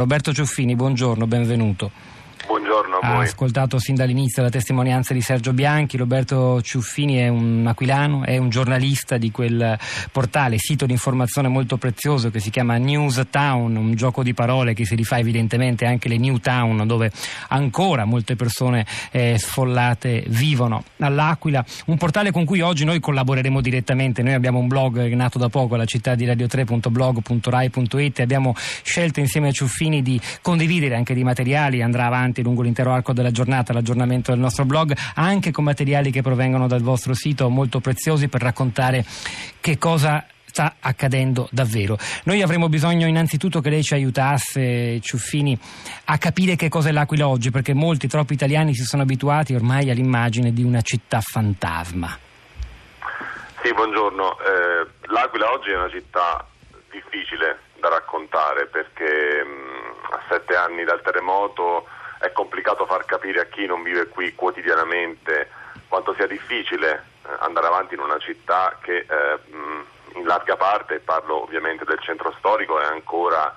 Roberto Ciuffini, buongiorno, benvenuto. Buongiorno a voi. Ha ascoltato sin dall'inizio la testimonianza di Sergio Bianchi. Roberto Ciuffini è un aquilano, è un giornalista di quel portale, sito di informazione molto prezioso che si chiama News Town, un gioco di parole che si rifà evidentemente anche le New Town, dove ancora molte persone eh, sfollate vivono. All'Aquila, un portale con cui oggi noi collaboreremo direttamente. Noi abbiamo un blog nato da poco, la città di radio3.blog.rai.it e abbiamo scelto insieme a Ciuffini di condividere anche dei materiali, andrà avanti lungo l'intero arco della giornata l'aggiornamento del nostro blog, anche con materiali che provengono dal vostro sito molto preziosi per raccontare che cosa sta accadendo davvero. Noi avremo bisogno innanzitutto che lei ci aiutasse, Ciuffini, a capire che cosa è l'Aquila oggi, perché molti, troppi italiani si sono abituati ormai all'immagine di una città fantasma. Sì, buongiorno. Eh, L'Aquila oggi è una città difficile da raccontare perché mh, a sette anni dal terremoto è complicato far capire a chi non vive qui quotidianamente quanto sia difficile eh, andare avanti in una città che eh, in larga parte, parlo ovviamente del centro storico, è ancora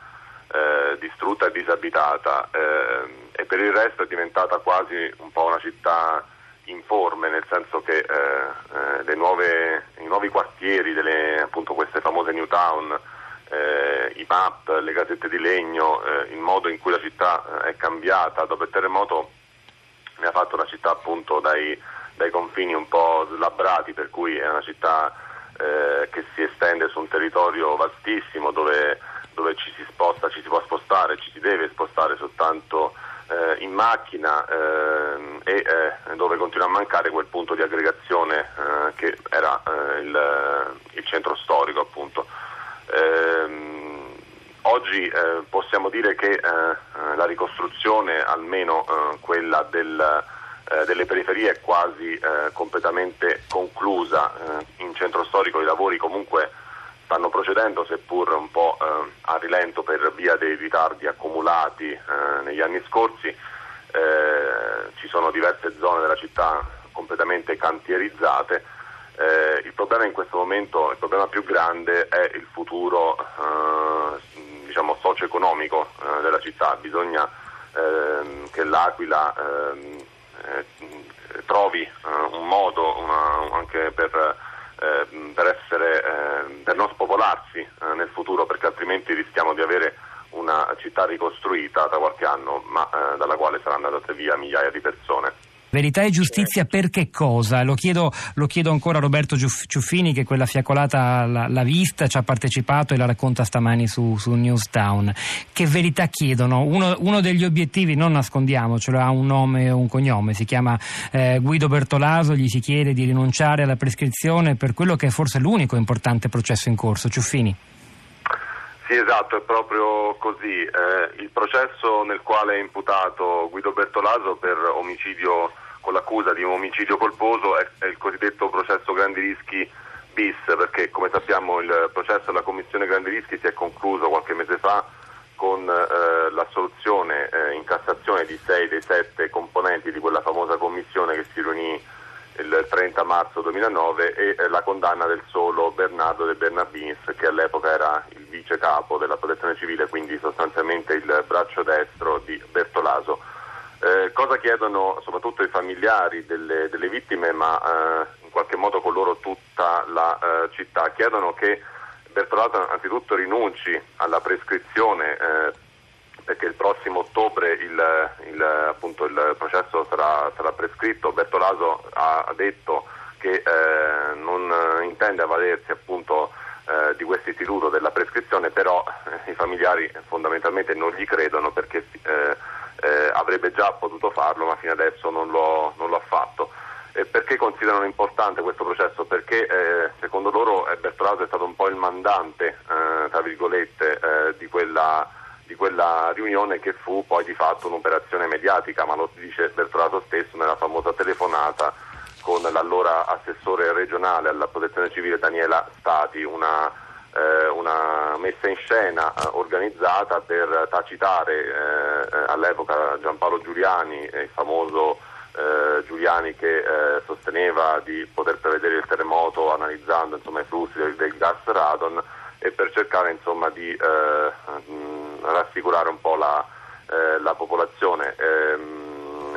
eh, distrutta e disabitata eh, e per il resto è diventata quasi un po' una città informe, nel senso che eh, eh, nuove, i nuovi quartieri delle appunto queste famose New Town eh, i map, le casette di legno, eh, il modo in cui la città eh, è cambiata. Dopo il terremoto ne ha fatto una città appunto dai, dai confini un po' slabbrati, per cui è una città eh, che si estende su un territorio vastissimo dove, dove, ci si sposta, ci si può spostare, ci si deve spostare soltanto eh, in macchina eh, e dove continua a mancare quel punto di aggregazione che era il centro storico appunto. Ehm, oggi eh, possiamo dire che eh, eh la ricostruzione, almeno eh, quella del, eh, delle periferie, è quasi eh, completamente conclusa. in centro storico i lavori comunque stanno procedendo, seppur un po' a rilento per via dei ritardi accumulati negli anni scorsi. ci sono diverse zone della città completamente cantierizzate eh, il problema in questo momento, il problema più grande è il futuro eh, diciamo, socio-economico eh, della città. Bisogna ehm, che l'Aquila ehm, eh, trovi eh, un modo una, anche per, ehm, per, essere, per, non spopolarsi eh, nel futuro perché altrimenti rischiamo di avere una città ricostruita da qualche anno ma dalla quale saranno andate via migliaia di persone. Verità e giustizia per che cosa? Lo chiedo, lo chiedo ancora a Roberto Ciuffini che quella fiaccolata l'ha, vista, ci ha partecipato e la racconta stamani su, su Newstown. Che verità chiedono? Uno, uno, degli obiettivi, non nascondiamocelo, ha un nome e un cognome, si chiama eh, Guido Bertolaso, gli si chiede di rinunciare alla prescrizione per quello che è forse l'unico importante processo in corso. Ciuffini. Sì, esatto, è proprio così. Eh, il processo nel quale è imputato Guido Bertolaso per omicidio con l'accusa di un omicidio colposo è, è il cosiddetto processo grandi rischi bis, perché come sappiamo il processo della Commissione grandi rischi si è concluso qualche mese fa con eh, l'assoluzione eh, in Cassazione di sei dei sette componenti di quella famosa commissione che si riunì il 30 marzo 2009 e eh, la condanna del solo Bernardo De Bernardins che all'epoca era il vice capo della protezione civile, quindi sostanzialmente il braccio destro di Bertolaso. Eh, cosa chiedono soprattutto i familiari delle, delle vittime, ma eh, in qualche modo con loro tutta la eh, città? Chiedono che Bertolaso anzitutto rinunci alla prescrizione eh, perché il prossimo ottobre il, il, appunto, il processo sarà, sarà, prescritto. Bertolaso ha, detto che eh, non intende avvalersi appunto eh, di questo istituto della prescrizione, però eh, i familiari fondamentalmente non gli credono perché eh, eh, avrebbe già potuto farlo ma fino adesso non lo, non lo ha fatto. perché considerano importante questo processo? Perché eh, secondo loro Bertolaso è stato un po' il mandante, tra virgolette, di quella di quella riunione che fu poi di fatto un'operazione mediatica, ma lo dice Bertolaso stesso nella famosa telefonata con l'allora assessore regionale alla protezione civile Daniela Stati, una, eh, una messa in scena eh, organizzata per tacitare eh, eh all'epoca Giampaolo Giuliani, il famoso eh, Giuliani che eh, sosteneva di poter prevedere il terremoto analizzando insomma, i flussi del, del gas radon e per cercare insomma, di rassicurare un po' la, eh, la popolazione.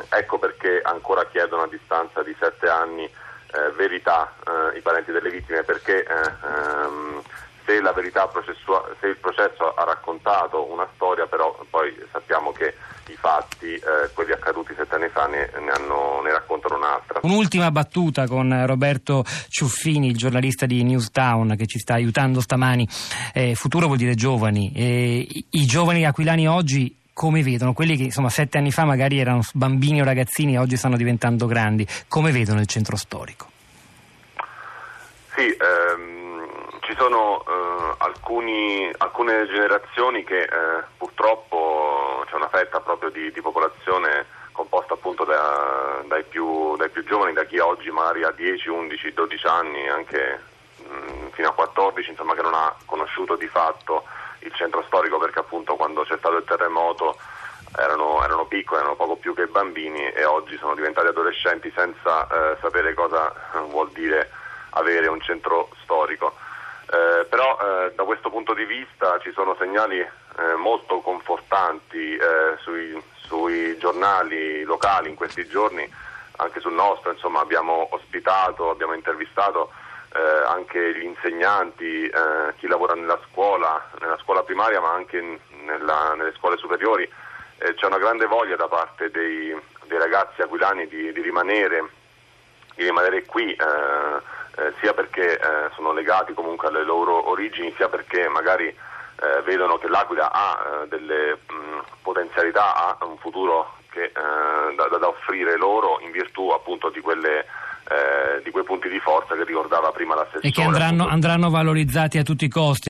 Ecco perché ancora chiedono a distanza di sette anni eh, verità i parenti delle vittime perché ehm, se, se, il processo ha raccontato una storia, però poi sappiamo che i fatti, eh, quelli accaduti sette anni fa, ne, ne, hanno, ne, raccontano un'altra. Un'ultima battuta con Roberto Ciuffini, il giornalista di Newstown che ci sta aiutando stamani. Eh, futuro vuol dire giovani. Eh, I giovani aquilani oggi come vedono quelli che insomma sette anni fa magari erano bambini o ragazzini e oggi stanno diventando grandi, come vedono il centro storico? Sì, ehm ci sono eh, alcuni, alcune generazioni che eh, purtroppo c'è una fetta proprio di, di popolazione composta appunto da, dai, più, dai, più, giovani, da chi oggi magari ha 10, 11, 12 anni, anche mh, mm, fino a 14, insomma che non ha conosciuto di fatto il centro storico perché appunto quando c'è stato il terremoto erano, erano piccoli, erano poco più che bambini e oggi sono diventati adolescenti senza eh, sapere cosa vuol dire avere un centro storico. Eh, però eh, da questo punto di vista ci sono segnali eh, molto confortanti eh, sui, sui, giornali locali in questi giorni, anche sul nostro, insomma, abbiamo ospitato, abbiamo intervistato eh, anche gli insegnanti, eh, chi lavora nella scuola, nella scuola primaria ma anche nella, nelle scuole superiori. c'è una grande voglia da parte dei, dei ragazzi aquilani di, di, rimanere, di rimanere qui eh, sia perché eh, sono legati comunque alle loro origini, sia perché magari eh, vedono che l'Aquila ha eh, delle mh, potenzialità, ha un futuro che, eh, da, da, offrire loro in virtù appunto di quelle di quei punti di forza che ricordava prima l'assessore. E che andranno, andranno valorizzati a tutti i costi.